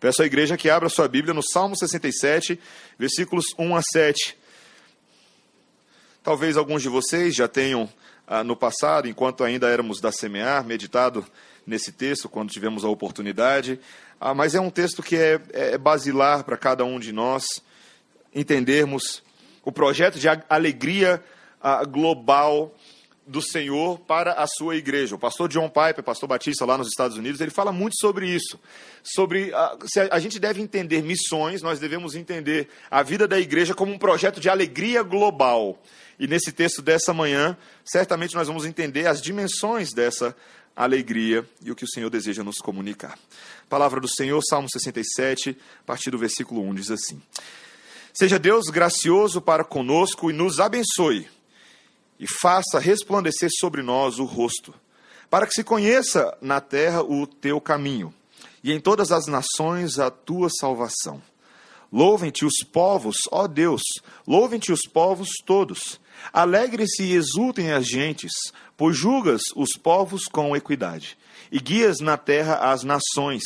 Peço à igreja que abra sua Bíblia no Salmo 67, versículos 1 a 7. Talvez alguns de vocês já tenham, ah, no passado, enquanto ainda éramos da Semear, meditado nesse texto, quando tivemos a oportunidade. Ah, mas é um texto que é, é basilar para cada um de nós entendermos o projeto de alegria ah, global do Senhor para a sua igreja. O pastor John Piper, pastor batista lá nos Estados Unidos, ele fala muito sobre isso. Sobre a, se a, a, gente deve entender missões, nós devemos entender a vida da igreja como um projeto de alegria global. E nesse texto dessa manhã, certamente nós vamos entender as dimensões dessa alegria e o que o Senhor deseja nos comunicar. Palavra do Senhor, Salmo 67, a partir do versículo 1 diz assim: Seja Deus gracioso para conosco e nos abençoe e faça resplandecer sobre nós o rosto, para que se conheça na terra o teu caminho, e em todas as nações a tua salvação. Louvem-te os povos, ó Deus, louvem-te os povos todos. Alegre-se e exultem as gentes, pois julgas os povos com equidade, e guias na terra as nações.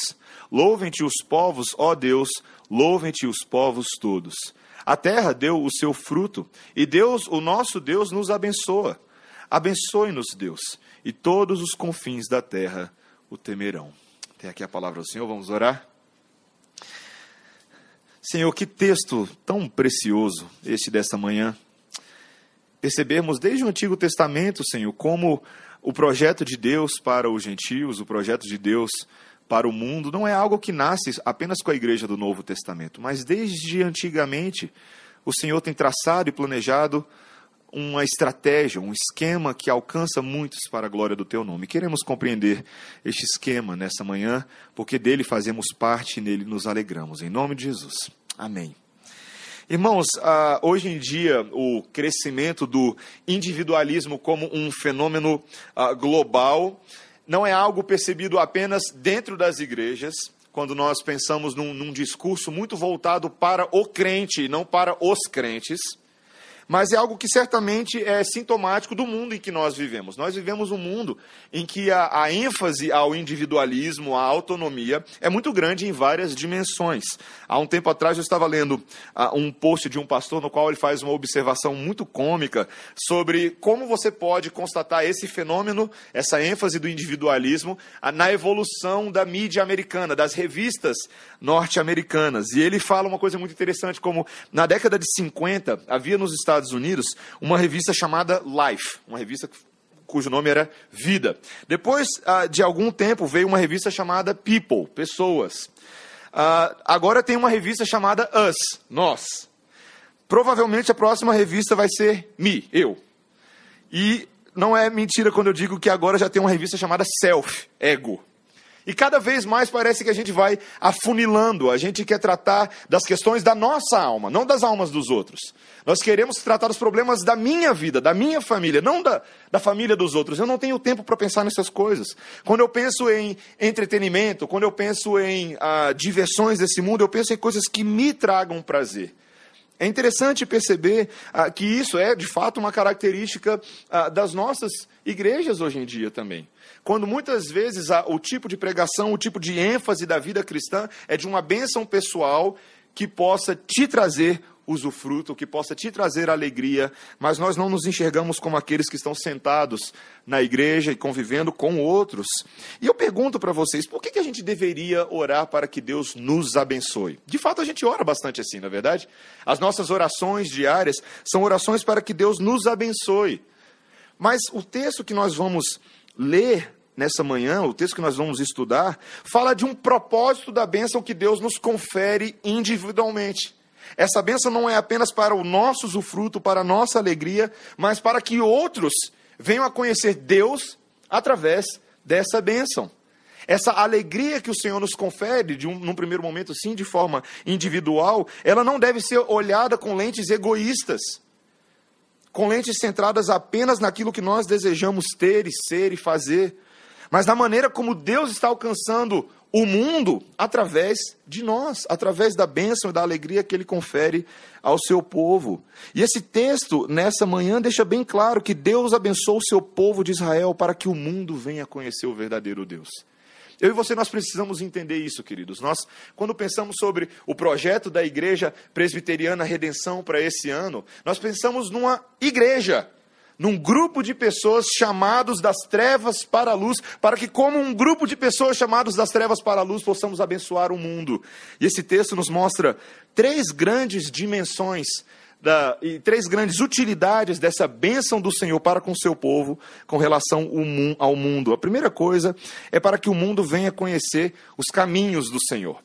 Louvem-te os povos, ó Deus, louvem-te os povos todos. A terra deu o seu fruto, e Deus, o nosso Deus, nos abençoa. Abençoe-nos, Deus, e todos os confins da terra o temerão. Tem aqui a palavra do Senhor, vamos orar? Senhor, que texto tão precioso este desta manhã. Percebemos desde o Antigo Testamento, Senhor, como o projeto de Deus para os gentios, o projeto de Deus para o mundo não é algo que nasce apenas com a igreja do Novo Testamento, mas desde antigamente o Senhor tem traçado e planejado uma estratégia, um esquema que alcança muitos para a glória do teu nome. Queremos compreender este esquema nessa manhã, porque dele fazemos parte e nele nos alegramos. Em nome de Jesus. Amém. Irmãos, uh, hoje em dia, o crescimento do individualismo como um fenômeno uh, global não é algo percebido apenas dentro das igrejas, quando nós pensamos num, num discurso muito voltado para o crente e não para os crentes mas é algo que certamente é sintomático do mundo em que nós vivemos. Nós vivemos um mundo em que a, a ênfase ao individualismo, à autonomia, é muito grande em várias dimensões. Há um tempo atrás eu estava lendo uh, um post de um pastor no qual ele faz uma observação muito cômica sobre como você pode constatar esse fenômeno, essa ênfase do individualismo, uh, na evolução da mídia americana, das revistas norte-americanas. E ele fala uma coisa muito interessante, como na década de 50 havia nos Estados Estados Unidos uma revista chamada Life, uma revista cujo nome era Vida. Depois uh, de algum tempo veio uma revista chamada People, Pessoas. Uh, agora tem uma revista chamada Us, Nós. Provavelmente a próxima revista vai ser Me, Eu. E não é mentira quando eu digo que agora já tem uma revista chamada Self, Ego. E cada vez mais parece que a gente vai afunilando, a gente quer tratar das questões da nossa alma, não das almas dos outros. Nós queremos tratar dos problemas da minha vida, da minha família, não da, da família dos outros. Eu não tenho tempo para pensar nessas coisas. Quando eu penso em entretenimento, quando eu penso em ah, diversões desse mundo, eu penso em coisas que me tragam prazer. É interessante perceber ah, que isso é, de fato, uma característica ah, das nossas igrejas hoje em dia também. Quando muitas vezes a, o tipo de pregação, o tipo de ênfase da vida cristã é de uma bênção pessoal que possa te trazer usufruto, que possa te trazer alegria, mas nós não nos enxergamos como aqueles que estão sentados na igreja e convivendo com outros. E eu pergunto para vocês, por que, que a gente deveria orar para que Deus nos abençoe? De fato, a gente ora bastante assim, na é verdade? As nossas orações diárias são orações para que Deus nos abençoe. Mas o texto que nós vamos ler nessa manhã, o texto que nós vamos estudar, fala de um propósito da bênção que Deus nos confere individualmente. Essa bênção não é apenas para o nosso usufruto, para a nossa alegria, mas para que outros venham a conhecer Deus através dessa bênção. Essa alegria que o Senhor nos confere, de um, num primeiro momento, sim, de forma individual, ela não deve ser olhada com lentes egoístas, com lentes centradas apenas naquilo que nós desejamos ter e ser e fazer, mas na maneira como Deus está alcançando o mundo através de nós, através da bênção e da alegria que ele confere ao seu povo. E esse texto, nessa manhã, deixa bem claro que Deus abençoou o seu povo de Israel para que o mundo venha conhecer o verdadeiro Deus. Eu e você, nós precisamos entender isso, queridos. Nós, quando pensamos sobre o projeto da Igreja Presbiteriana Redenção para esse ano, nós pensamos numa igreja num grupo de pessoas chamados das trevas para a luz, para que, como um grupo de pessoas chamados das trevas para a luz, possamos abençoar o mundo. E esse texto nos mostra três grandes dimensões da, e três grandes utilidades dessa bênção do Senhor para com o seu povo com relação ao mundo. A primeira coisa é para que o mundo venha conhecer os caminhos do Senhor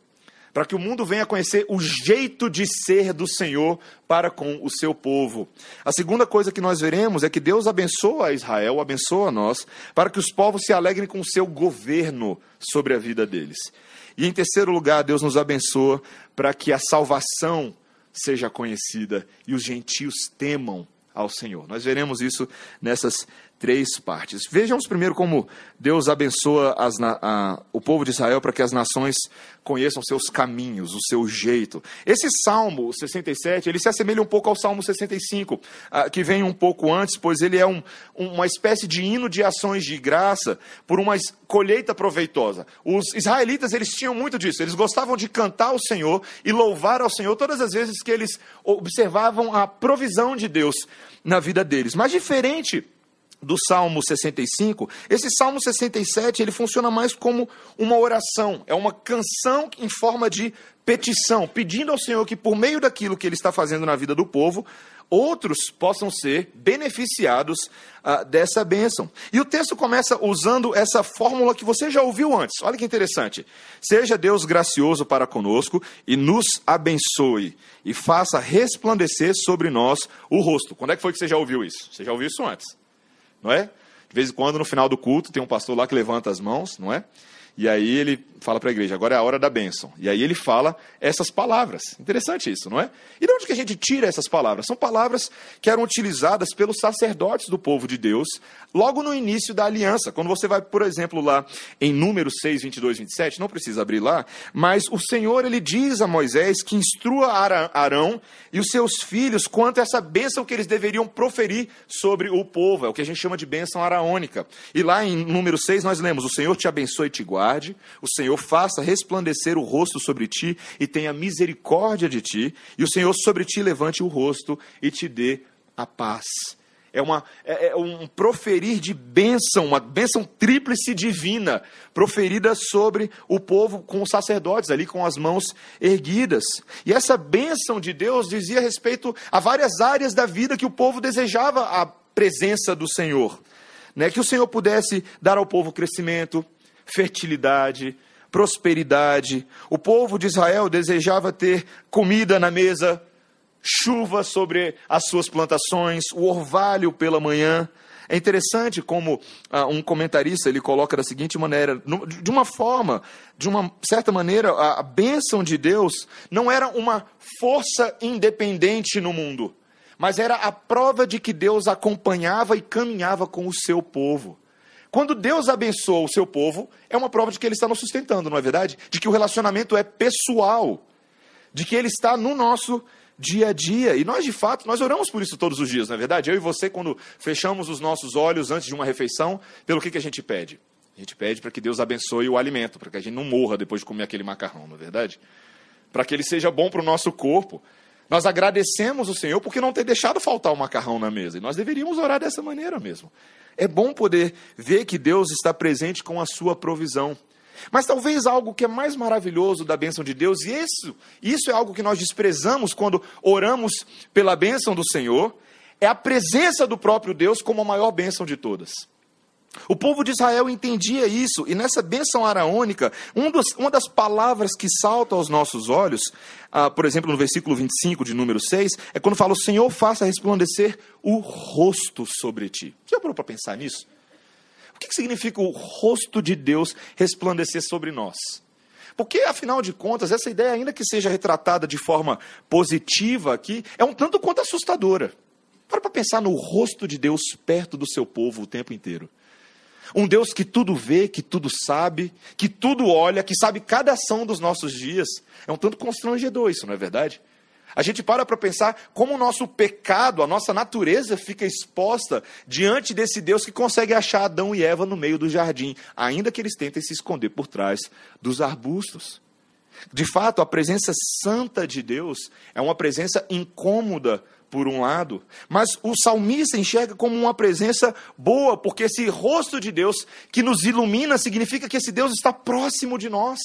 para que o mundo venha conhecer o jeito de ser do Senhor para com o seu povo. A segunda coisa que nós veremos é que Deus abençoa Israel, abençoa nós, para que os povos se alegrem com o seu governo sobre a vida deles. E em terceiro lugar, Deus nos abençoa para que a salvação seja conhecida e os gentios temam ao Senhor. Nós veremos isso nessas três partes. Vejamos primeiro como Deus abençoa a, o povo de Israel para que as nações conheçam seus caminhos, o seu jeito. Esse Salmo 67, ele se assemelha um pouco ao Salmo 65, ah, que vem um pouco antes, pois ele é um, uma espécie de hino de ações de graça por uma colheita proveitosa. Os israelitas, eles tinham muito disso, eles gostavam de cantar ao Senhor e louvar ao Senhor todas as vezes que eles observavam a provisão de Deus na vida deles. Mas diferente do Salmo 65, esse Salmo 67 ele funciona mais como uma oração, é uma canção em forma de petição, pedindo ao Senhor que por meio daquilo que ele está fazendo na vida do povo, outros possam ser beneficiados ah, dessa bênção. E o texto começa usando essa fórmula que você já ouviu antes. Olha que interessante. Seja Deus gracioso para conosco e nos abençoe e faça resplandecer sobre nós o rosto. Quando é que foi que você já ouviu isso? Você já ouviu isso antes? Não é? De vez em quando, no final do culto, tem um pastor lá que levanta as mãos, não é? E aí ele fala para a igreja, agora é a hora da bênção. E aí ele fala essas palavras. Interessante isso, não é? E de onde que a gente tira essas palavras? São palavras que eram utilizadas pelos sacerdotes do povo de Deus logo no início da aliança. Quando você vai, por exemplo, lá em Números 6, 22, 27, não precisa abrir lá, mas o Senhor ele diz a Moisés que instrua Arão e os seus filhos quanto a essa bênção que eles deveriam proferir sobre o povo. É o que a gente chama de bênção araônica. E lá em Números 6 nós lemos: O Senhor te abençoe e te o Senhor faça resplandecer o rosto sobre ti e tenha misericórdia de ti, e o Senhor sobre ti levante o rosto e te dê a paz. É, uma, é, é um proferir de bênção, uma bênção tríplice divina, proferida sobre o povo com os sacerdotes ali com as mãos erguidas. E essa bênção de Deus dizia respeito a várias áreas da vida que o povo desejava a presença do Senhor. Né? Que o Senhor pudesse dar ao povo crescimento, fertilidade, prosperidade. O povo de Israel desejava ter comida na mesa, chuva sobre as suas plantações, o orvalho pela manhã. É interessante como ah, um comentarista ele coloca da seguinte maneira, de uma forma, de uma certa maneira, a, a bênção de Deus não era uma força independente no mundo, mas era a prova de que Deus acompanhava e caminhava com o seu povo. Quando Deus abençoa o seu povo, é uma prova de que ele está nos sustentando, não é verdade? De que o relacionamento é pessoal, de que ele está no nosso dia a dia. E nós, de fato, nós oramos por isso todos os dias, não é verdade? Eu e você, quando fechamos os nossos olhos antes de uma refeição, pelo que, que a gente pede? A gente pede para que Deus abençoe o alimento, para que a gente não morra depois de comer aquele macarrão, não é verdade? Para que ele seja bom para o nosso corpo. Nós agradecemos o Senhor porque não ter deixado faltar o macarrão na mesa. E nós deveríamos orar dessa maneira mesmo. É bom poder ver que Deus está presente com a sua provisão. Mas talvez algo que é mais maravilhoso da bênção de Deus, e isso, isso é algo que nós desprezamos quando oramos pela bênção do Senhor, é a presença do próprio Deus como a maior bênção de todas. O povo de Israel entendia isso, e nessa bênção araônica, um dos, uma das palavras que salta aos nossos olhos, ah, por exemplo, no versículo 25 de número 6, é quando fala: O Senhor faça resplandecer o rosto sobre ti. Você já parou para pensar nisso? O que significa o rosto de Deus resplandecer sobre nós? Porque, afinal de contas, essa ideia, ainda que seja retratada de forma positiva aqui, é um tanto quanto assustadora. Para para pensar no rosto de Deus perto do seu povo o tempo inteiro. Um Deus que tudo vê, que tudo sabe, que tudo olha, que sabe cada ação dos nossos dias. É um tanto constrangedor isso, não é verdade? A gente para para pensar como o nosso pecado, a nossa natureza fica exposta diante desse Deus que consegue achar Adão e Eva no meio do jardim, ainda que eles tentem se esconder por trás dos arbustos. De fato, a presença santa de Deus é uma presença incômoda por um lado, mas o salmista enxerga como uma presença boa, porque esse rosto de Deus que nos ilumina significa que esse Deus está próximo de nós,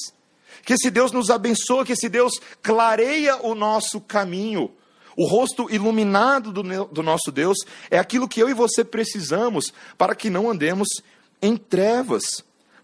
que esse Deus nos abençoa, que esse Deus clareia o nosso caminho. O rosto iluminado do, do nosso Deus é aquilo que eu e você precisamos para que não andemos em trevas.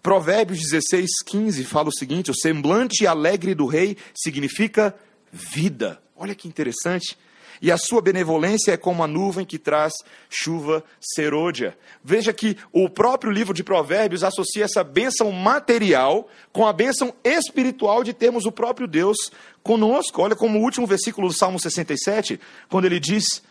Provérbios 16, 15 fala o seguinte: o semblante alegre do rei significa vida. Olha que interessante e a sua benevolência é como a nuvem que traz chuva serôdia. Veja que o próprio livro de Provérbios associa essa bênção material com a bênção espiritual de termos o próprio Deus conosco. Olha como o último versículo do Salmo 67, quando ele diz,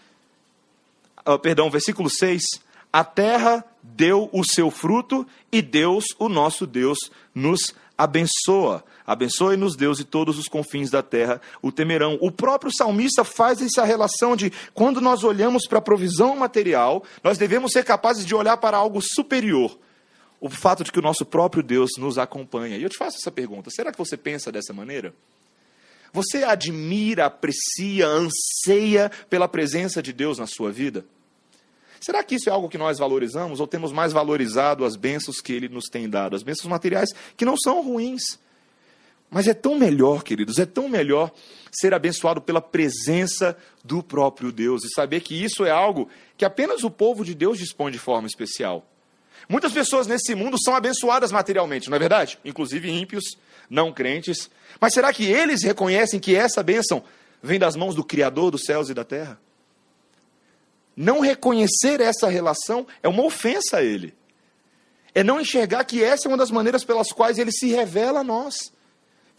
uh, perdão, versículo 6, a terra deu o seu fruto e Deus, o nosso Deus, nos abençoa. Abençoe-nos, Deus, e todos os confins da terra o temerão. O próprio salmista faz essa relação de quando nós olhamos para a provisão material, nós devemos ser capazes de olhar para algo superior. O fato de que o nosso próprio Deus nos acompanha. E eu te faço essa pergunta: será que você pensa dessa maneira? Você admira, aprecia, anseia pela presença de Deus na sua vida? Será que isso é algo que nós valorizamos ou temos mais valorizado as bênçãos que Ele nos tem dado? As bênçãos materiais que não são ruins, mas é tão melhor, queridos, é tão melhor ser abençoado pela presença do próprio Deus e saber que isso é algo que apenas o povo de Deus dispõe de forma especial. Muitas pessoas nesse mundo são abençoadas materialmente, não é verdade? Inclusive ímpios, não crentes. Mas será que eles reconhecem que essa bênção vem das mãos do Criador dos céus e da terra? Não reconhecer essa relação é uma ofensa a Ele. É não enxergar que essa é uma das maneiras pelas quais Ele se revela a nós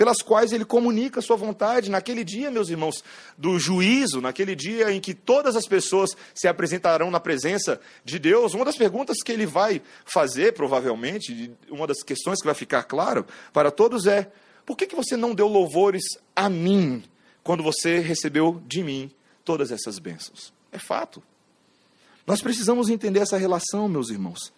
pelas quais ele comunica sua vontade. Naquele dia, meus irmãos, do juízo, naquele dia em que todas as pessoas se apresentarão na presença de Deus, uma das perguntas que ele vai fazer, provavelmente, uma das questões que vai ficar claro para todos é: por que, que você não deu louvores a mim quando você recebeu de mim todas essas bênçãos? É fato. Nós precisamos entender essa relação, meus irmãos.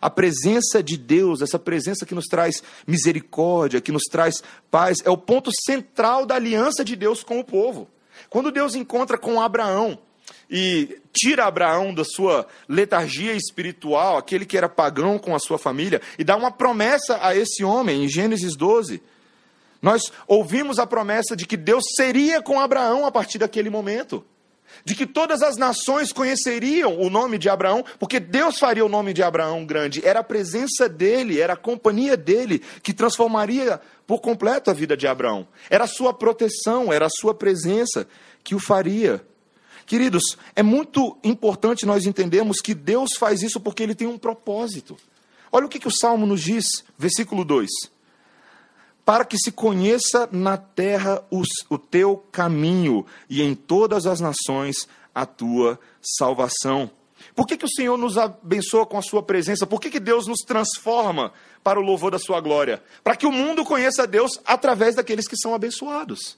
A presença de Deus, essa presença que nos traz misericórdia, que nos traz paz, é o ponto central da aliança de Deus com o povo. Quando Deus encontra com Abraão e tira Abraão da sua letargia espiritual, aquele que era pagão com a sua família, e dá uma promessa a esse homem, em Gênesis 12. Nós ouvimos a promessa de que Deus seria com Abraão a partir daquele momento de que todas as nações conheceriam o nome de Abraão, porque Deus faria o nome de Abraão grande. Era a presença dele, era a companhia dele que transformaria por completo a vida de Abraão. Era a sua proteção, era a sua presença que o faria. Queridos, é muito importante nós entendermos que Deus faz isso porque ele tem um propósito. Olha o que, que o Salmo nos diz, versículo 2 para que se conheça na terra os, o teu caminho e em todas as nações a tua salvação. Por que, que o Senhor nos abençoa com a sua presença? Por que, que Deus nos transforma para o louvor da sua glória? Para que o mundo conheça Deus através daqueles que são abençoados.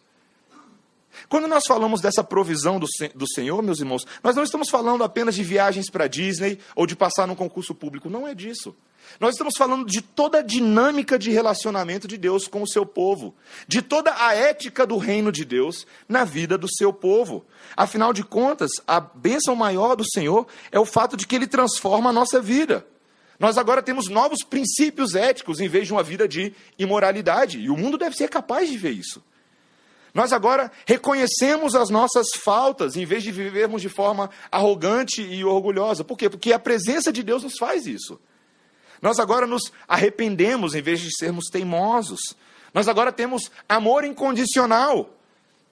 Quando nós falamos dessa provisão do, do Senhor, meus irmãos, nós não estamos falando apenas de viagens para Disney ou de passar num concurso público, não é disso. Nós estamos falando de toda a dinâmica de relacionamento de Deus com o seu povo, de toda a ética do reino de Deus na vida do seu povo. Afinal de contas, a bênção maior do Senhor é o fato de que ele transforma a nossa vida. Nós agora temos novos princípios éticos em vez de uma vida de imoralidade, e o mundo deve ser capaz de ver isso. Nós agora reconhecemos as nossas faltas em vez de vivermos de forma arrogante e orgulhosa. Por quê? Porque a presença de Deus nos faz isso. Nós agora nos arrependemos em vez de sermos teimosos. Nós agora temos amor incondicional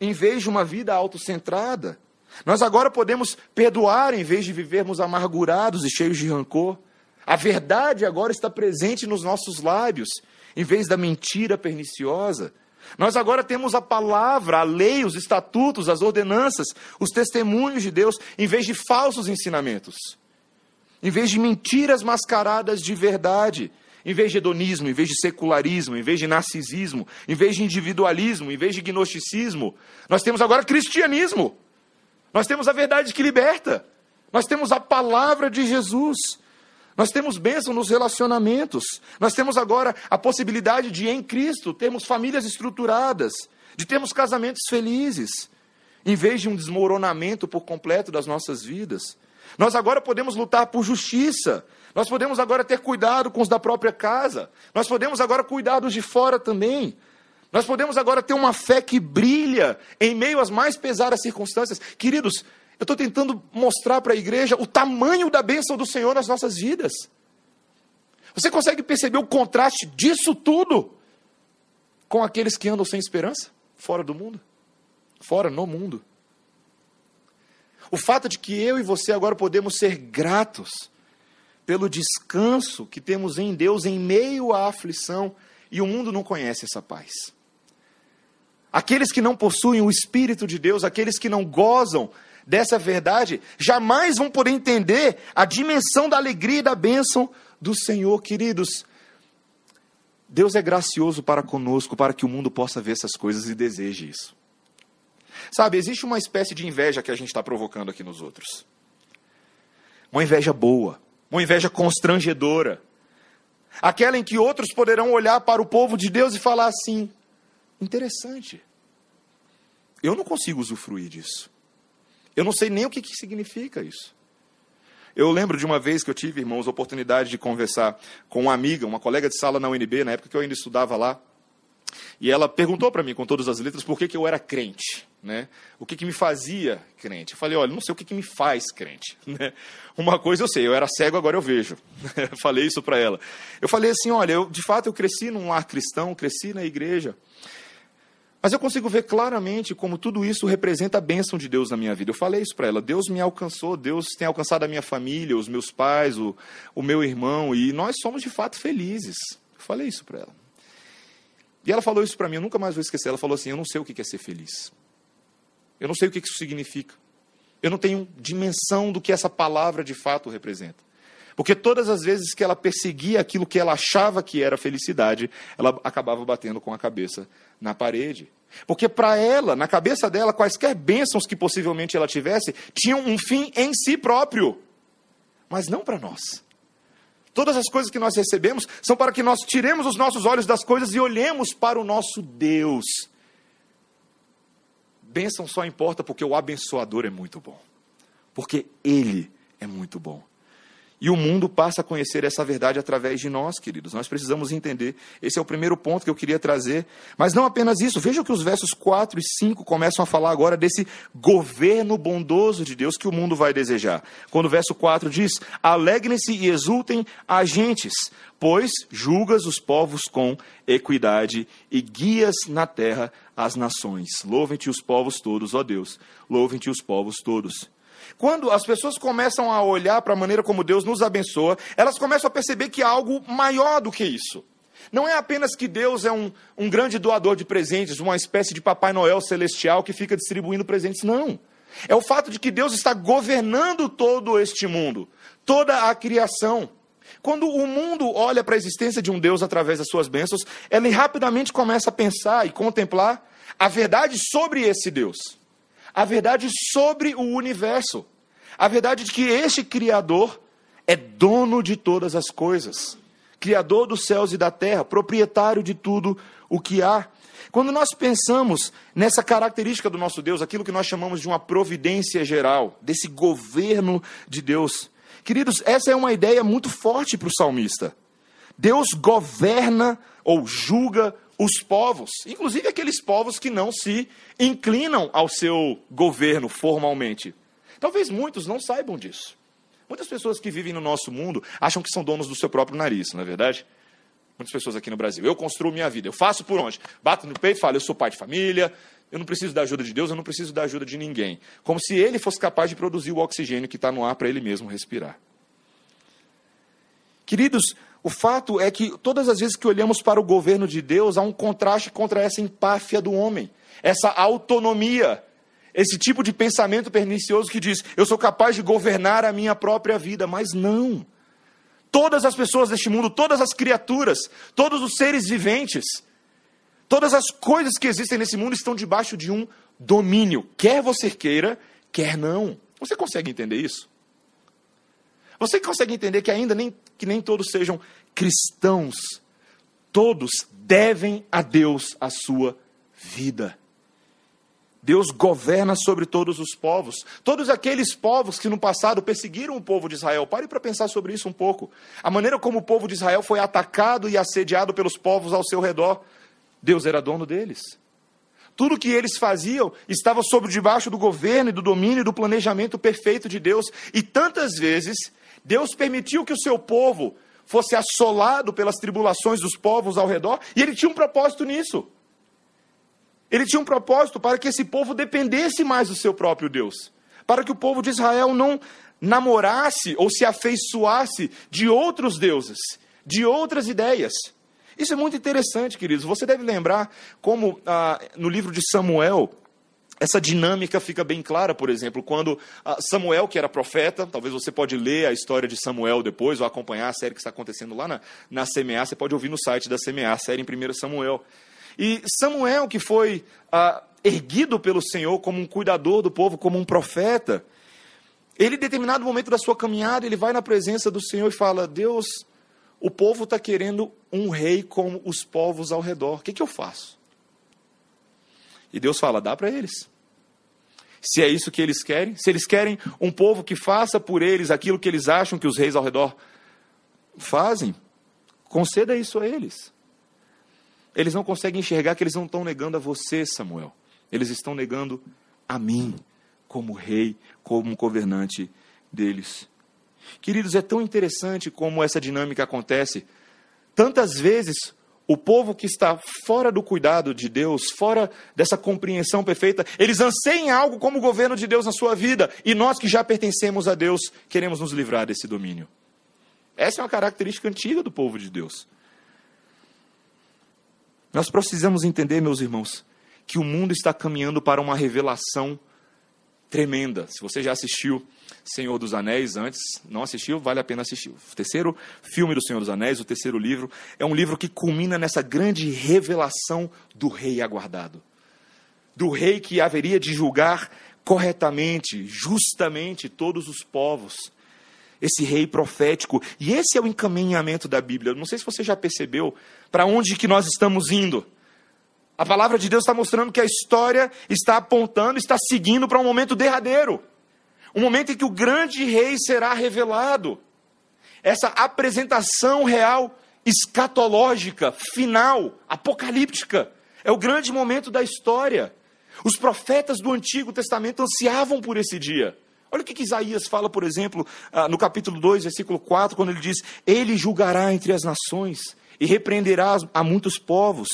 em vez de uma vida autocentrada. Nós agora podemos perdoar em vez de vivermos amargurados e cheios de rancor. A verdade agora está presente nos nossos lábios, em vez da mentira perniciosa. Nós agora temos a palavra, a lei, os estatutos, as ordenanças, os testemunhos de Deus, em vez de falsos ensinamentos em vez de mentiras mascaradas de verdade. Em vez de hedonismo, em vez de secularismo, em vez de narcisismo, em vez de individualismo, em vez de gnosticismo, nós temos agora cristianismo. Nós temos a verdade que liberta. Nós temos a palavra de Jesus. Nós temos bênção nos relacionamentos. Nós temos agora a possibilidade de, em Cristo, termos famílias estruturadas, de termos casamentos felizes, em vez de um desmoronamento por completo das nossas vidas. Nós agora podemos lutar por justiça. Nós podemos agora ter cuidado com os da própria casa. Nós podemos agora cuidar dos de fora também. Nós podemos agora ter uma fé que brilha em meio às mais pesadas circunstâncias. Queridos, eu estou tentando mostrar para a igreja o tamanho da bênção do Senhor nas nossas vidas. Você consegue perceber o contraste disso tudo com aqueles que andam sem esperança, fora do mundo? Fora no mundo. O fato de que eu e você agora podemos ser gratos pelo descanso que temos em Deus em meio à aflição, e o mundo não conhece essa paz. Aqueles que não possuem o Espírito de Deus, aqueles que não gozam dessa verdade, jamais vão poder entender a dimensão da alegria e da bênção do Senhor, queridos. Deus é gracioso para conosco, para que o mundo possa ver essas coisas e deseje isso. Sabe, existe uma espécie de inveja que a gente está provocando aqui nos outros. Uma inveja boa, uma inveja constrangedora. Aquela em que outros poderão olhar para o povo de Deus e falar assim: interessante. Eu não consigo usufruir disso. Eu não sei nem o que, que significa isso. Eu lembro de uma vez que eu tive, irmãos, a oportunidade de conversar com uma amiga, uma colega de sala na UNB, na época que eu ainda estudava lá. E ela perguntou para mim, com todas as letras, por que, que eu era crente. Né? O que, que me fazia crente? Eu falei, olha, não sei o que, que me faz crente. Né? Uma coisa eu sei, eu era cego, agora eu vejo. falei isso para ela. Eu falei assim, olha, eu, de fato eu cresci num lar cristão, cresci na igreja. Mas eu consigo ver claramente como tudo isso representa a bênção de Deus na minha vida. Eu falei isso para ela. Deus me alcançou, Deus tem alcançado a minha família, os meus pais, o, o meu irmão, e nós somos de fato felizes. Eu falei isso para ela. E ela falou isso para mim, eu nunca mais vou esquecer. Ela falou assim: Eu não sei o que é ser feliz. Eu não sei o que isso significa. Eu não tenho dimensão do que essa palavra de fato representa. Porque todas as vezes que ela perseguia aquilo que ela achava que era felicidade, ela acabava batendo com a cabeça na parede. Porque para ela, na cabeça dela, quaisquer bênçãos que possivelmente ela tivesse, tinham um fim em si próprio. Mas não para nós. Todas as coisas que nós recebemos são para que nós tiremos os nossos olhos das coisas e olhemos para o nosso Deus. Bênção só importa porque o abençoador é muito bom. Porque Ele é muito bom. E o mundo passa a conhecer essa verdade através de nós, queridos. Nós precisamos entender. Esse é o primeiro ponto que eu queria trazer. Mas não apenas isso. Veja que os versos 4 e 5 começam a falar agora desse governo bondoso de Deus que o mundo vai desejar. Quando o verso 4 diz: Alegrem-se e exultem agentes, pois julgas os povos com equidade e guias na terra as nações. Louvem-te os povos todos, ó Deus. Louvem-te os povos todos. Quando as pessoas começam a olhar para a maneira como Deus nos abençoa, elas começam a perceber que há algo maior do que isso. Não é apenas que Deus é um, um grande doador de presentes, uma espécie de Papai Noel celestial que fica distribuindo presentes, não. É o fato de que Deus está governando todo este mundo, toda a criação. Quando o mundo olha para a existência de um Deus através das suas bênçãos, ele rapidamente começa a pensar e contemplar a verdade sobre esse Deus a verdade sobre o universo. A verdade de que este Criador é dono de todas as coisas, Criador dos céus e da terra, proprietário de tudo o que há. Quando nós pensamos nessa característica do nosso Deus, aquilo que nós chamamos de uma providência geral, desse governo de Deus, queridos, essa é uma ideia muito forte para o salmista. Deus governa ou julga os povos, inclusive aqueles povos que não se inclinam ao seu governo formalmente. Talvez muitos não saibam disso. Muitas pessoas que vivem no nosso mundo acham que são donos do seu próprio nariz, não é verdade? Muitas pessoas aqui no Brasil. Eu construo minha vida, eu faço por onde? Bato no peito e falo, eu sou pai de família, eu não preciso da ajuda de Deus, eu não preciso da ajuda de ninguém. Como se ele fosse capaz de produzir o oxigênio que está no ar para ele mesmo respirar. Queridos, o fato é que todas as vezes que olhamos para o governo de Deus, há um contraste contra essa empáfia do homem, essa autonomia, esse tipo de pensamento pernicioso que diz: eu sou capaz de governar a minha própria vida, mas não. Todas as pessoas deste mundo, todas as criaturas, todos os seres viventes, todas as coisas que existem nesse mundo estão debaixo de um domínio, quer você queira, quer não. Você consegue entender isso? Você consegue entender que ainda nem que nem todos sejam cristãos, todos devem a Deus a sua vida. Deus governa sobre todos os povos. Todos aqueles povos que no passado perseguiram o povo de Israel. Pare para pensar sobre isso um pouco. A maneira como o povo de Israel foi atacado e assediado pelos povos ao seu redor. Deus era dono deles. Tudo que eles faziam estava sob debaixo do governo e do domínio e do planejamento perfeito de Deus. E tantas vezes Deus permitiu que o seu povo fosse assolado pelas tribulações dos povos ao redor, e ele tinha um propósito nisso. Ele tinha um propósito para que esse povo dependesse mais do seu próprio Deus, para que o povo de Israel não namorasse ou se afeiçoasse de outros deuses, de outras ideias. Isso é muito interessante, queridos. Você deve lembrar como ah, no livro de Samuel, essa dinâmica fica bem clara, por exemplo, quando ah, Samuel, que era profeta, talvez você pode ler a história de Samuel depois, ou acompanhar a série que está acontecendo lá na, na CMA, você pode ouvir no site da CMA, a série em 1 Samuel. E Samuel, que foi ah, erguido pelo Senhor como um cuidador do povo, como um profeta, ele, em determinado momento da sua caminhada, ele vai na presença do Senhor e fala: Deus, o povo está querendo um rei como os povos ao redor, o que, que eu faço? E Deus fala: dá para eles. Se é isso que eles querem, se eles querem um povo que faça por eles aquilo que eles acham que os reis ao redor fazem, conceda isso a eles. Eles não conseguem enxergar que eles não estão negando a você, Samuel. Eles estão negando a mim, como rei, como governante deles. Queridos, é tão interessante como essa dinâmica acontece. Tantas vezes o povo que está fora do cuidado de Deus, fora dessa compreensão perfeita, eles anseiam algo como o governo de Deus na sua vida, e nós que já pertencemos a Deus, queremos nos livrar desse domínio. Essa é uma característica antiga do povo de Deus. Nós precisamos entender, meus irmãos, que o mundo está caminhando para uma revelação tremenda. Se você já assistiu Senhor dos Anéis antes, não assistiu, vale a pena assistir. O terceiro filme do Senhor dos Anéis, o terceiro livro, é um livro que culmina nessa grande revelação do rei aguardado. Do rei que haveria de julgar corretamente, justamente todos os povos esse rei profético. E esse é o encaminhamento da Bíblia. Não sei se você já percebeu para onde que nós estamos indo. A palavra de Deus está mostrando que a história está apontando, está seguindo para um momento derradeiro. Um momento em que o grande rei será revelado. Essa apresentação real, escatológica, final, apocalíptica, é o grande momento da história. Os profetas do Antigo Testamento ansiavam por esse dia. Olha o que, que Isaías fala, por exemplo, ah, no capítulo 2, versículo 4, quando ele diz: Ele julgará entre as nações e repreenderá a muitos povos.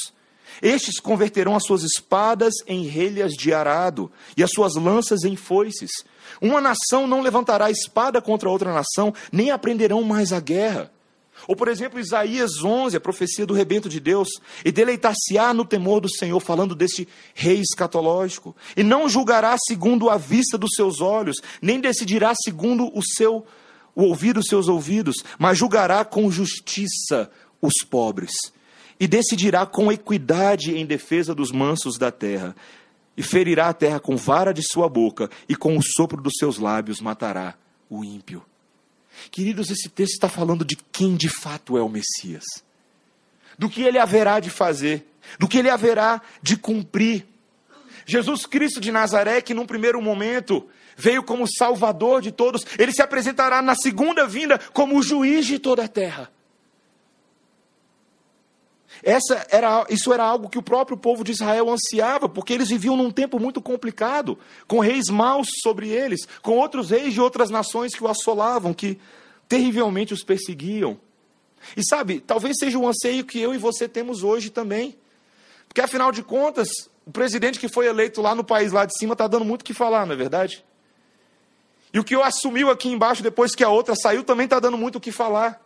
Estes converterão as suas espadas em relhas de arado e as suas lanças em foices. Uma nação não levantará espada contra outra nação, nem aprenderão mais a guerra. Ou, por exemplo, Isaías 11, a profecia do rebento de Deus, e deleitar-se-á no temor do Senhor, falando deste rei escatológico, e não julgará segundo a vista dos seus olhos, nem decidirá segundo o seu o ouvir dos seus ouvidos, mas julgará com justiça os pobres, e decidirá com equidade em defesa dos mansos da terra, e ferirá a terra com vara de sua boca, e com o sopro dos seus lábios matará o ímpio. Queridos, esse texto está falando de quem de fato é o Messias, do que ele haverá de fazer, do que ele haverá de cumprir. Jesus Cristo de Nazaré, que num primeiro momento veio como Salvador de todos, ele se apresentará na segunda vinda como o juiz de toda a terra. Essa era, isso era algo que o próprio povo de Israel ansiava, porque eles viviam num tempo muito complicado, com reis maus sobre eles, com outros reis de outras nações que o assolavam, que terrivelmente os perseguiam. E sabe, talvez seja um anseio que eu e você temos hoje também. Porque afinal de contas, o presidente que foi eleito lá no país lá de cima está dando muito o que falar, não é verdade? E o que eu assumiu aqui embaixo depois que a outra saiu também está dando muito o que falar.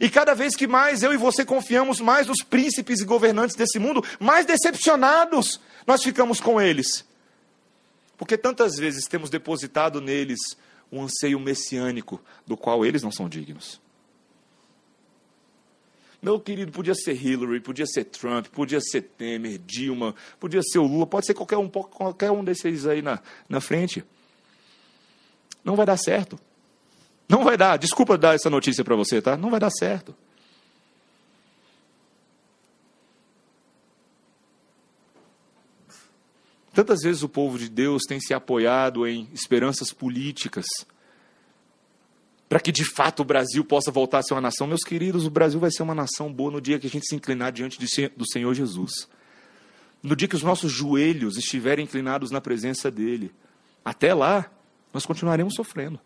E cada vez que mais eu e você confiamos mais nos príncipes e governantes desse mundo, mais decepcionados nós ficamos com eles. Porque tantas vezes temos depositado neles um anseio messiânico do qual eles não são dignos. Meu querido, podia ser Hillary, podia ser Trump, podia ser Temer, Dilma, podia ser o Lula, pode ser qualquer um, qualquer um desses aí na, na frente. Não vai dar certo. Não vai dar. Desculpa dar essa notícia para você, tá? Não vai dar certo. Tantas vezes o povo de Deus tem se apoiado em esperanças políticas para que de fato o Brasil possa voltar a ser uma nação. Meus queridos, o Brasil vai ser uma nação boa no dia que a gente se inclinar diante do Senhor Jesus. No dia que os nossos joelhos estiverem inclinados na presença dEle. Até lá, nós continuaremos sofrendo.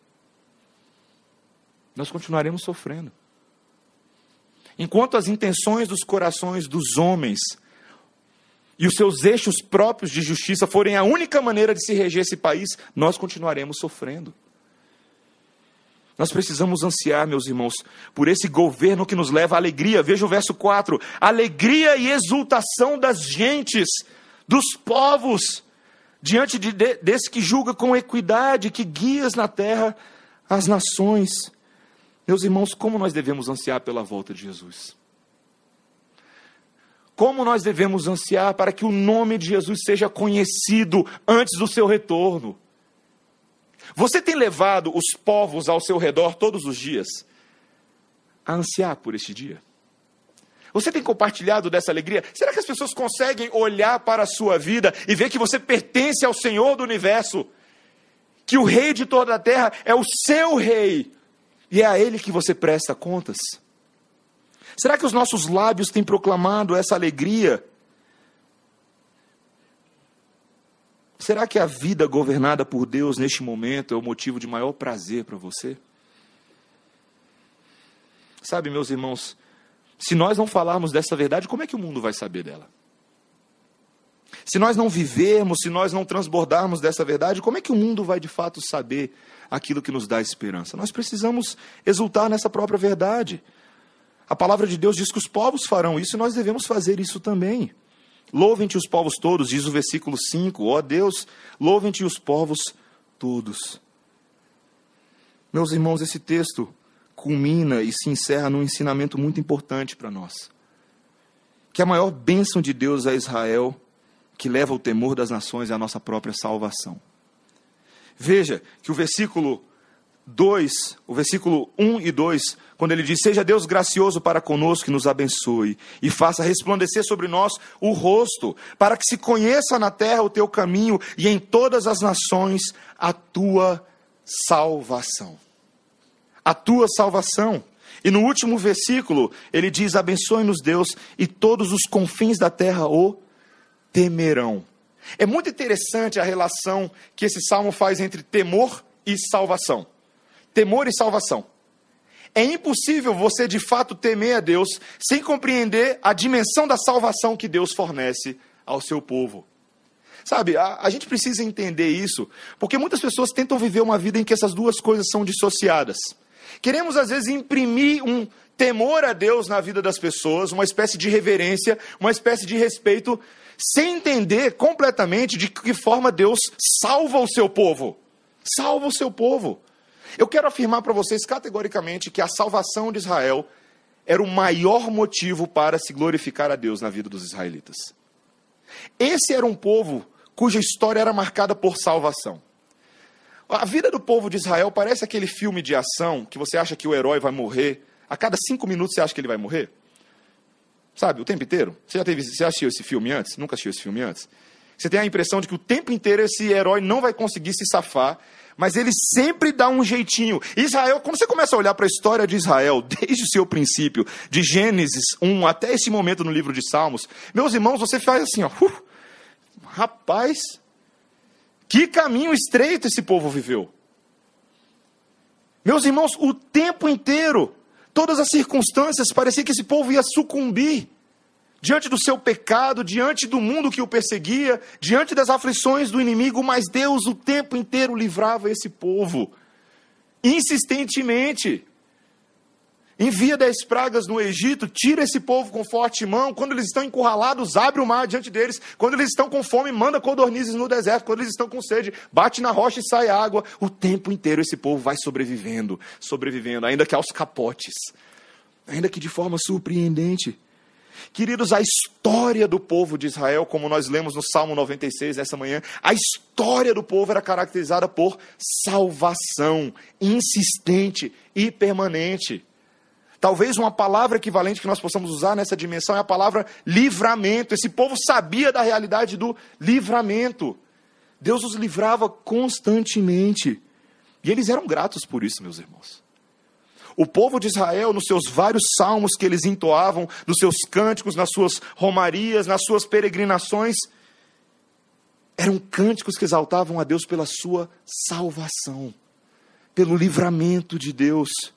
Nós continuaremos sofrendo. Enquanto as intenções dos corações dos homens e os seus eixos próprios de justiça forem a única maneira de se reger esse país, nós continuaremos sofrendo. Nós precisamos ansiar, meus irmãos, por esse governo que nos leva à alegria. Veja o verso 4: alegria e exultação das gentes, dos povos, diante de, de, desse que julga com equidade, que guias na terra as nações. Meus irmãos, como nós devemos ansiar pela volta de Jesus? Como nós devemos ansiar para que o nome de Jesus seja conhecido antes do seu retorno? Você tem levado os povos ao seu redor todos os dias a ansiar por este dia? Você tem compartilhado dessa alegria? Será que as pessoas conseguem olhar para a sua vida e ver que você pertence ao Senhor do universo? Que o Rei de toda a terra é o seu Rei e é a Ele que você presta contas? Será que os nossos lábios têm proclamado essa alegria? Será que a vida governada por Deus neste momento é o motivo de maior prazer para você? Sabe, meus irmãos, se nós não falarmos dessa verdade, como é que o mundo vai saber dela? Se nós não vivermos, se nós não transbordarmos dessa verdade, como é que o mundo vai de fato saber aquilo que nos dá esperança? Nós precisamos exultar nessa própria verdade. A palavra de Deus diz que os povos farão isso e nós devemos fazer isso também. Louvem-te os povos todos, diz o versículo 5. Ó Deus, louvem-te os povos todos. Meus irmãos, esse texto culmina e se encerra num ensinamento muito importante para nós. Que a maior bênção de Deus é Israel, que leva o temor das nações à nossa própria salvação. Veja que o versículo 2, o versículo 1 e 2, quando ele diz: Seja Deus gracioso para conosco, que nos abençoe e faça resplandecer sobre nós o rosto, para que se conheça na terra o teu caminho e em todas as nações a tua salvação. A tua salvação. E no último versículo, ele diz: Abençoe-nos Deus, e todos os confins da terra o temerão. É muito interessante a relação que esse salmo faz entre temor e salvação temor e salvação. É impossível você de fato temer a Deus sem compreender a dimensão da salvação que Deus fornece ao seu povo. Sabe, a, a, gente precisa entender isso, porque muitas pessoas tentam viver uma vida em que essas duas coisas são dissociadas. Queremos, às vezes, imprimir um temor a Deus na vida das pessoas, uma espécie de reverência, uma espécie de respeito, sem entender completamente de que forma Deus salva o seu povo. Salva o seu povo. Eu quero afirmar para vocês categoricamente que a salvação de Israel era o maior motivo para se glorificar a Deus na vida dos israelitas. Esse era um povo cuja história era marcada por salvação. A vida do povo de Israel parece aquele filme de ação que você acha que o herói vai morrer. A cada cinco minutos você acha que ele vai morrer? Sabe, o tempo inteiro? Você já teve, você assistiu esse filme antes? Nunca assistiu esse filme antes? Você tem a impressão de que o tempo inteiro esse herói não vai conseguir se safar mas ele sempre dá um jeitinho. Israel, quando você começa a olhar para a história de Israel, desde o seu princípio, de Gênesis 1 até esse momento no livro de Salmos, meus irmãos, você faz assim, ó, uh, rapaz, que caminho estreito esse povo viveu. Meus irmãos, o tempo inteiro, todas as circunstâncias, parecia que esse povo ia sucumbir diante do seu pecado, diante do mundo que o perseguia, diante das aflições do inimigo, mas Deus o tempo inteiro livrava esse povo, insistentemente. Envia dez pragas no Egito, tira esse povo com forte mão. Quando eles estão encurralados, abre o mar diante deles. Quando eles estão com fome, manda codornizes no deserto. Quando eles estão com sede, bate na rocha e sai água. O tempo inteiro esse povo vai sobrevivendo, sobrevivendo, ainda que aos capotes. ainda que de forma surpreendente. Queridos, a história do povo de Israel, como nós lemos no Salmo 96 nessa manhã, a história do povo era caracterizada por salvação insistente e permanente. Talvez uma palavra equivalente que nós possamos usar nessa dimensão é a palavra livramento. Esse povo sabia da realidade do livramento. Deus os livrava constantemente. E eles eram gratos por isso, meus irmãos. O povo de Israel, nos seus vários salmos que eles entoavam, nos seus cânticos, nas suas romarias, nas suas peregrinações, eram cânticos que exaltavam a Deus pela sua salvação, pelo livramento de Deus.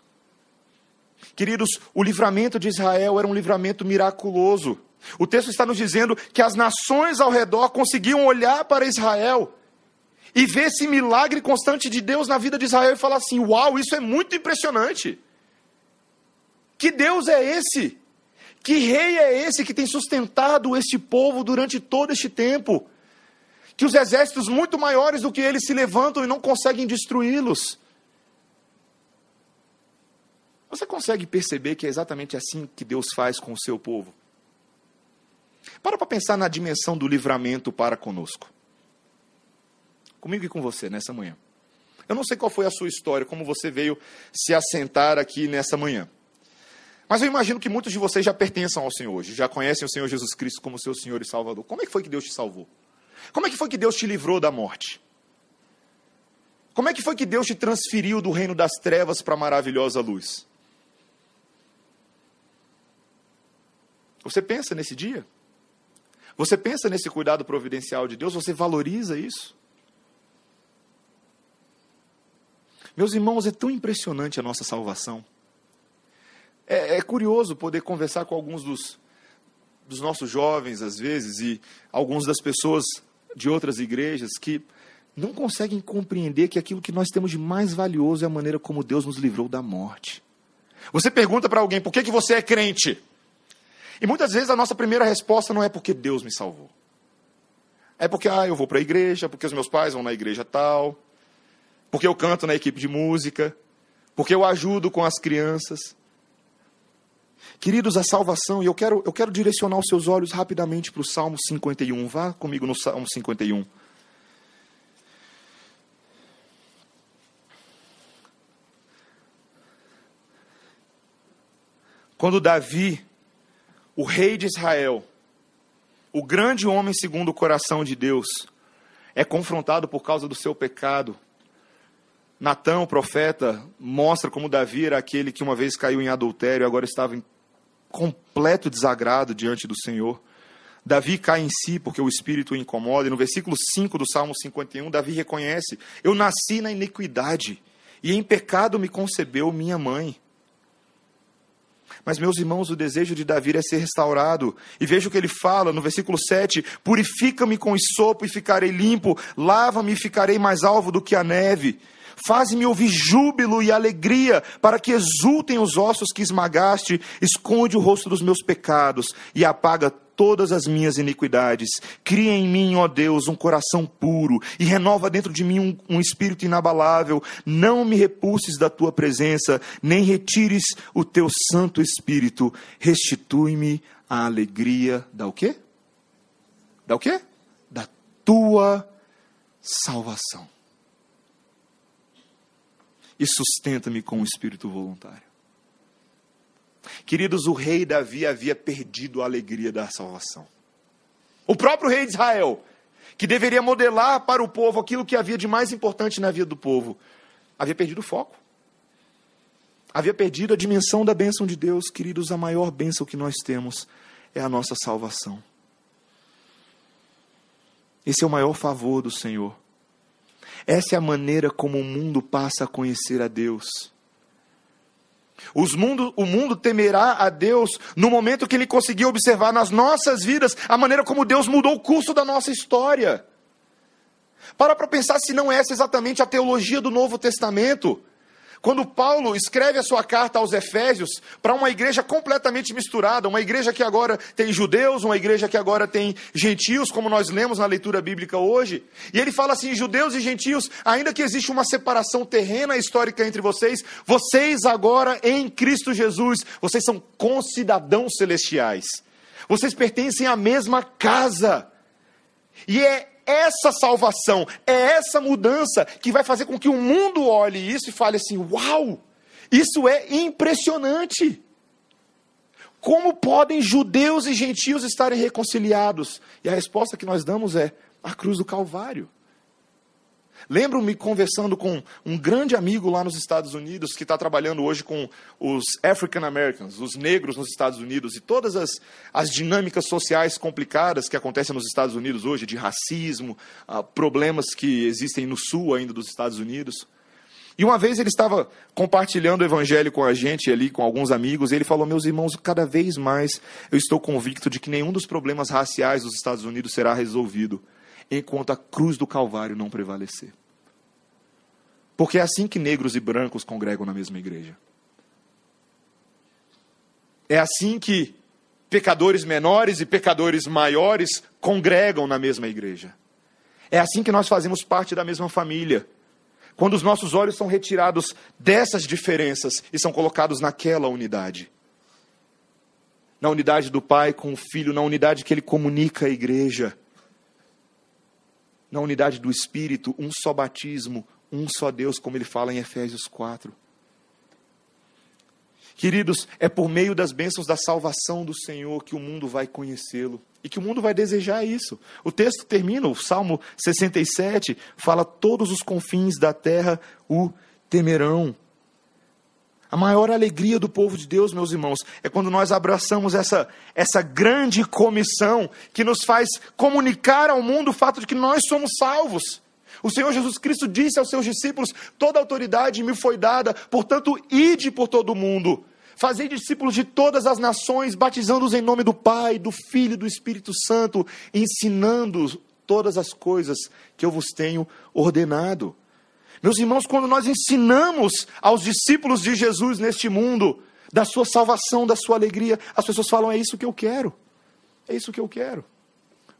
Queridos, o livramento de Israel era um livramento miraculoso. O texto está nos dizendo que as nações ao redor conseguiam olhar para Israel e ver esse milagre constante de Deus na vida de Israel e falar assim: Uau, isso é muito impressionante. Que Deus é esse? Que rei é esse que tem sustentado este povo durante todo este tempo? Que os exércitos muito maiores do que eles se levantam e não conseguem destruí-los. Você consegue perceber que é exatamente assim que Deus faz com o seu povo? Para para pensar na dimensão do livramento para conosco. Comigo e com você nessa manhã. Eu não sei qual foi a sua história, como você veio se assentar aqui nessa manhã. Mas eu imagino que muitos de vocês já pertençam ao Senhor hoje, já conhecem o Senhor Jesus Cristo como seu Senhor e Salvador. Como é que foi que Deus te salvou? Como é que foi que Deus te livrou da morte? Como é que foi que Deus te transferiu do reino das trevas para a maravilhosa luz? Você pensa nesse dia? Você pensa nesse cuidado providencial de Deus? Você valoriza isso? Meus irmãos, é tão impressionante a nossa salvação. É, é curioso poder conversar com alguns dos, dos nossos jovens, às vezes, e alguns das pessoas de outras igrejas que não conseguem compreender que aquilo que nós temos de mais valioso é a maneira como Deus nos livrou da morte. Você pergunta para alguém por que, que você é crente? E muitas vezes a nossa primeira resposta não é porque Deus me salvou. É porque ah, eu vou para a igreja, porque os meus pais vão na igreja tal, porque eu canto na equipe de música, porque eu ajudo com as crianças. Queridos, a salvação, e eu quero, eu quero direcionar os seus olhos rapidamente para o Salmo 51. Vá comigo no Salmo 51. Quando Davi, o rei de Israel, o grande homem segundo o coração de Deus, é confrontado por causa do seu pecado. Natão, o profeta, mostra como Davi era aquele que uma vez caiu em adultério e agora estava em completo desagrado diante do Senhor. Davi cai em si porque o espírito o incomoda. E no versículo 5 do Salmo 51, Davi reconhece: Eu nasci na iniquidade, e em pecado me concebeu minha mãe. Mas, meus irmãos, o desejo de Davi é ser restaurado. E veja o que ele fala no versículo 7: Purifica-me com sopo e ficarei limpo, lava-me e ficarei mais alvo do que a neve. Faz-me ouvir júbilo e alegria, para que exultem os ossos que esmagaste, esconde o rosto dos meus pecados e apaga todas as minhas iniquidades. Cria em mim, ó Deus, um coração puro e renova dentro de mim um, um, espírito inabalável. Não me repulses da tua presença, nem retires o teu santo espírito. Restitui-me a alegria da o quê? Da o quê? Da tua salvação e sustenta-me com o espírito voluntário. Queridos, o rei Davi havia perdido a alegria da salvação. O próprio rei de Israel, que deveria modelar para o povo aquilo que havia de mais importante na vida do povo, havia perdido o foco. Havia perdido a dimensão da bênção de Deus. Queridos, a maior bênção que nós temos é a nossa salvação. Esse é o maior favor do Senhor. Essa é a maneira como o mundo passa a conhecer a Deus. Mundo, o mundo temerá a Deus no momento que ele conseguir observar nas nossas vidas a maneira como Deus mudou o curso da nossa história. Para para pensar se não é essa exatamente a teologia do Novo Testamento. Quando Paulo escreve a sua carta aos Efésios para uma igreja completamente misturada, uma igreja que agora tem judeus, uma igreja que agora tem gentios, como nós lemos na leitura bíblica hoje, e ele fala assim: judeus e gentios, ainda que existe uma separação terrena histórica entre vocês, vocês agora em Cristo Jesus, vocês são concidadãos celestiais, vocês pertencem à mesma casa, e é essa salvação, é essa mudança que vai fazer com que o mundo olhe isso e fale assim: uau, isso é impressionante. Como podem judeus e gentios estarem reconciliados? E a resposta que nós damos é a cruz do Calvário. Lembro-me conversando com um grande amigo lá nos Estados Unidos que está trabalhando hoje com os African Americans, os negros nos Estados Unidos e todas as, as dinâmicas sociais complicadas que acontecem nos Estados Unidos hoje, de racismo, uh, problemas que existem no sul ainda dos Estados Unidos. E uma vez ele estava compartilhando o evangelho com a gente ali, com alguns amigos, e ele falou: Meus irmãos, cada vez mais eu estou convicto de que nenhum dos problemas raciais dos Estados Unidos será resolvido enquanto a cruz do Calvário não prevalecer. Porque é assim que negros e brancos congregam na mesma igreja. É assim que pecadores menores e pecadores maiores congregam na mesma igreja. É assim que nós fazemos parte da mesma família. Quando os nossos olhos são retirados dessas diferenças e são colocados naquela unidade. Na unidade do Pai com o Filho, na unidade que ele comunica à igreja na unidade do Espírito, um só batismo, um só Deus, como ele fala em Efésios 4. Queridos, é por meio das bênçãos da salvação do Senhor que o mundo vai conhecê-lo e que o mundo vai desejar isso. O texto termina, o Salmo 67 fala: Todos os confins da terra o temerão. A maior alegria do povo de Deus, meus irmãos, é quando nós abraçamos essa, essa grande comissão que nos faz comunicar ao mundo o fato de que nós somos salvos. O Senhor Jesus Cristo disse aos seus discípulos: Toda autoridade me foi dada, portanto, ide por todo o mundo. Fazei discípulos de todas as nações, batizando-os em nome do Pai, do Filho e do Espírito Santo, ensinando todas as coisas que eu vos tenho ordenado. Meus irmãos, quando nós ensinamos aos discípulos de Jesus neste mundo da sua salvação, da sua alegria, as pessoas falam: é isso que eu quero. É isso que eu quero.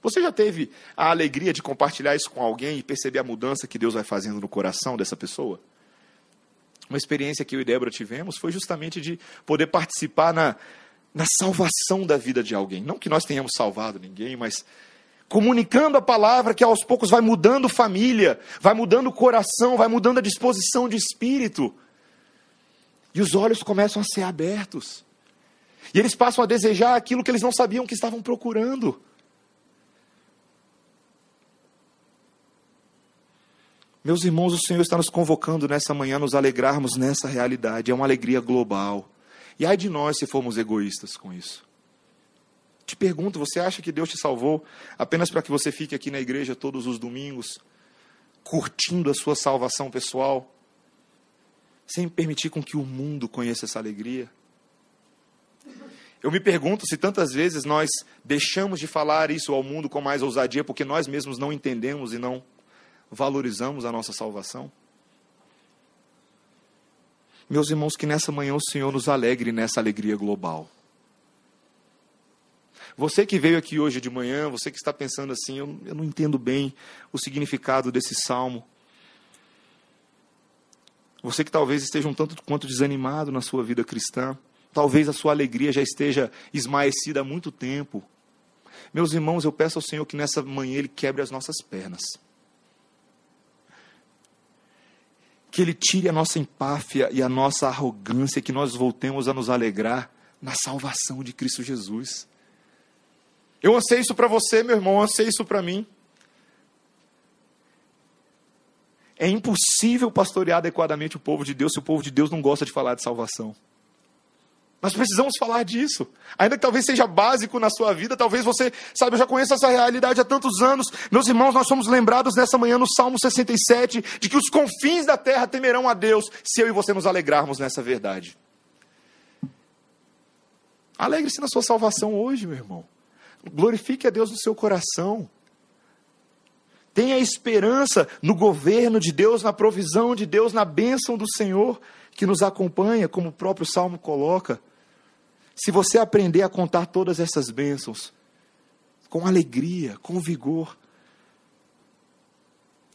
Você já teve a alegria de compartilhar isso com alguém e perceber a mudança que Deus vai fazendo no coração dessa pessoa? Uma experiência que eu e Débora tivemos foi justamente de poder participar na, na salvação da vida de alguém. Não que nós tenhamos salvado ninguém, mas comunicando a palavra que aos poucos vai mudando família, vai mudando o coração, vai mudando a disposição de espírito. E os olhos começam a ser abertos. E eles passam a desejar aquilo que eles não sabiam que estavam procurando. Meus irmãos, o Senhor está nos convocando nessa manhã a nos alegrarmos nessa realidade. É uma alegria global. E ai de nós se formos egoístas com isso. Te pergunto, você acha que Deus te salvou apenas para que você fique aqui na igreja todos os domingos, curtindo a sua salvação pessoal, sem permitir com que o mundo conheça essa alegria? Eu me pergunto se tantas vezes nós deixamos de falar isso ao mundo com mais ousadia porque nós mesmos não entendemos e não valorizamos a nossa salvação? Meus irmãos, que nessa manhã o Senhor nos alegre nessa alegria global. Você que veio aqui hoje de manhã, você que está pensando assim, eu, eu não entendo bem o significado desse salmo. Você que talvez esteja um tanto quanto desanimado na sua vida cristã, talvez a sua alegria já esteja esmaecida há muito tempo. Meus irmãos, eu peço ao Senhor que nessa manhã Ele quebre as nossas pernas. Que Ele tire a nossa empáfia e a nossa arrogância, que nós voltemos a nos alegrar na salvação de Cristo Jesus. Eu anseio isso para você, meu irmão, anseio isso para mim. É impossível pastorear adequadamente o povo de Deus se o povo de Deus não gosta de falar de salvação. Nós precisamos falar disso. Ainda que talvez seja básico na sua vida, talvez você, sabe, eu já conheço essa realidade há tantos anos. Meus irmãos, nós somos lembrados nessa manhã no Salmo 67 de que os confins da terra temerão a Deus se eu e você nos alegrarmos nessa verdade. Alegre-se na sua salvação hoje, meu irmão. Glorifique a Deus no seu coração. Tenha esperança no governo de Deus, na provisão de Deus, na bênção do Senhor que nos acompanha, como o próprio Salmo coloca. Se você aprender a contar todas essas bênçãos com alegria, com vigor,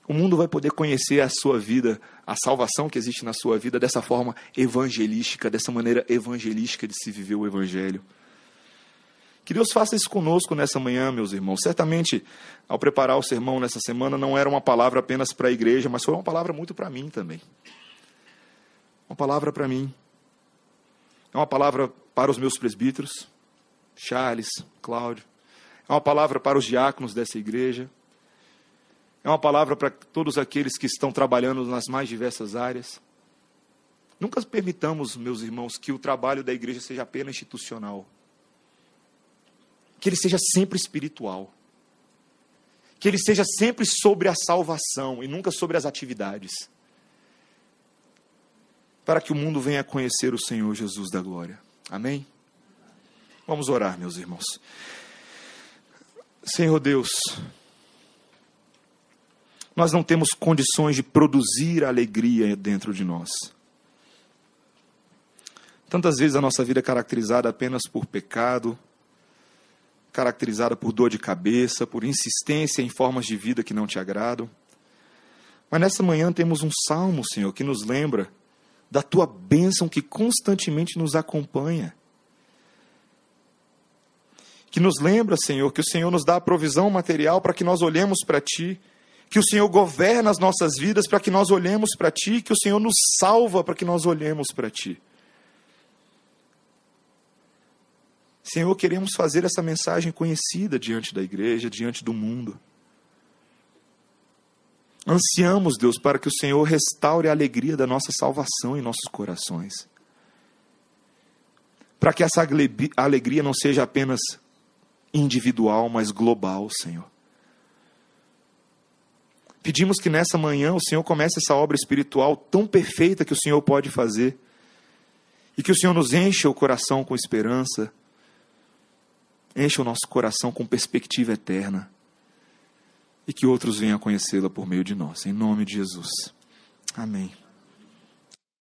o mundo vai poder conhecer a sua vida, a salvação que existe na sua vida dessa forma evangelística, dessa maneira evangelística de se viver o evangelho. Que Deus faça isso conosco nessa manhã, meus irmãos. Certamente, ao preparar o sermão nessa semana, não era uma palavra apenas para a igreja, mas foi uma palavra muito para mim também. Uma palavra para mim. É uma palavra para os meus presbíteros, Charles, Cláudio. É uma palavra para os diáconos dessa igreja. É uma palavra para todos aqueles que estão trabalhando nas mais diversas áreas. Nunca permitamos, meus irmãos, que o trabalho da igreja seja apenas institucional. Que ele seja sempre espiritual. Que ele seja sempre sobre a salvação e nunca sobre as atividades. Para que o mundo venha conhecer o Senhor Jesus da glória. Amém? Vamos orar, meus irmãos. Senhor Deus, nós não temos condições de produzir alegria dentro de nós. Tantas vezes a nossa vida é caracterizada apenas por pecado, caracterizada por dor de cabeça, por insistência em formas de vida que não te agradam. Mas nessa manhã temos um salmo, Senhor, que nos lembra da tua bênção que constantemente nos acompanha. Que nos lembra, Senhor, que o Senhor nos dá a provisão material para que nós olhemos para ti que o Senhor governa as nossas vidas para que nós olhemos para Ti, que o Senhor nos salva para que nós olhemos para Ti. Senhor, queremos fazer essa mensagem conhecida diante da igreja, diante do mundo. Ansiamos, Deus, para que o Senhor restaure a alegria da nossa salvação em nossos corações. Para que essa alegria não seja apenas individual, mas global, Senhor. Pedimos que nessa manhã o Senhor comece essa obra espiritual tão perfeita que o Senhor pode fazer. E que o Senhor nos encha o coração com esperança, encha o nosso coração com perspectiva eterna. E que outros venham a conhecê-la por meio de nós. Em nome de Jesus. Amém.